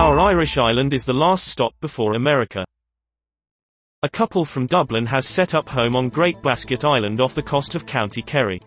Our Irish island is the last stop before America. A couple from Dublin has set up home on Great Blasket Island off the coast of County Kerry.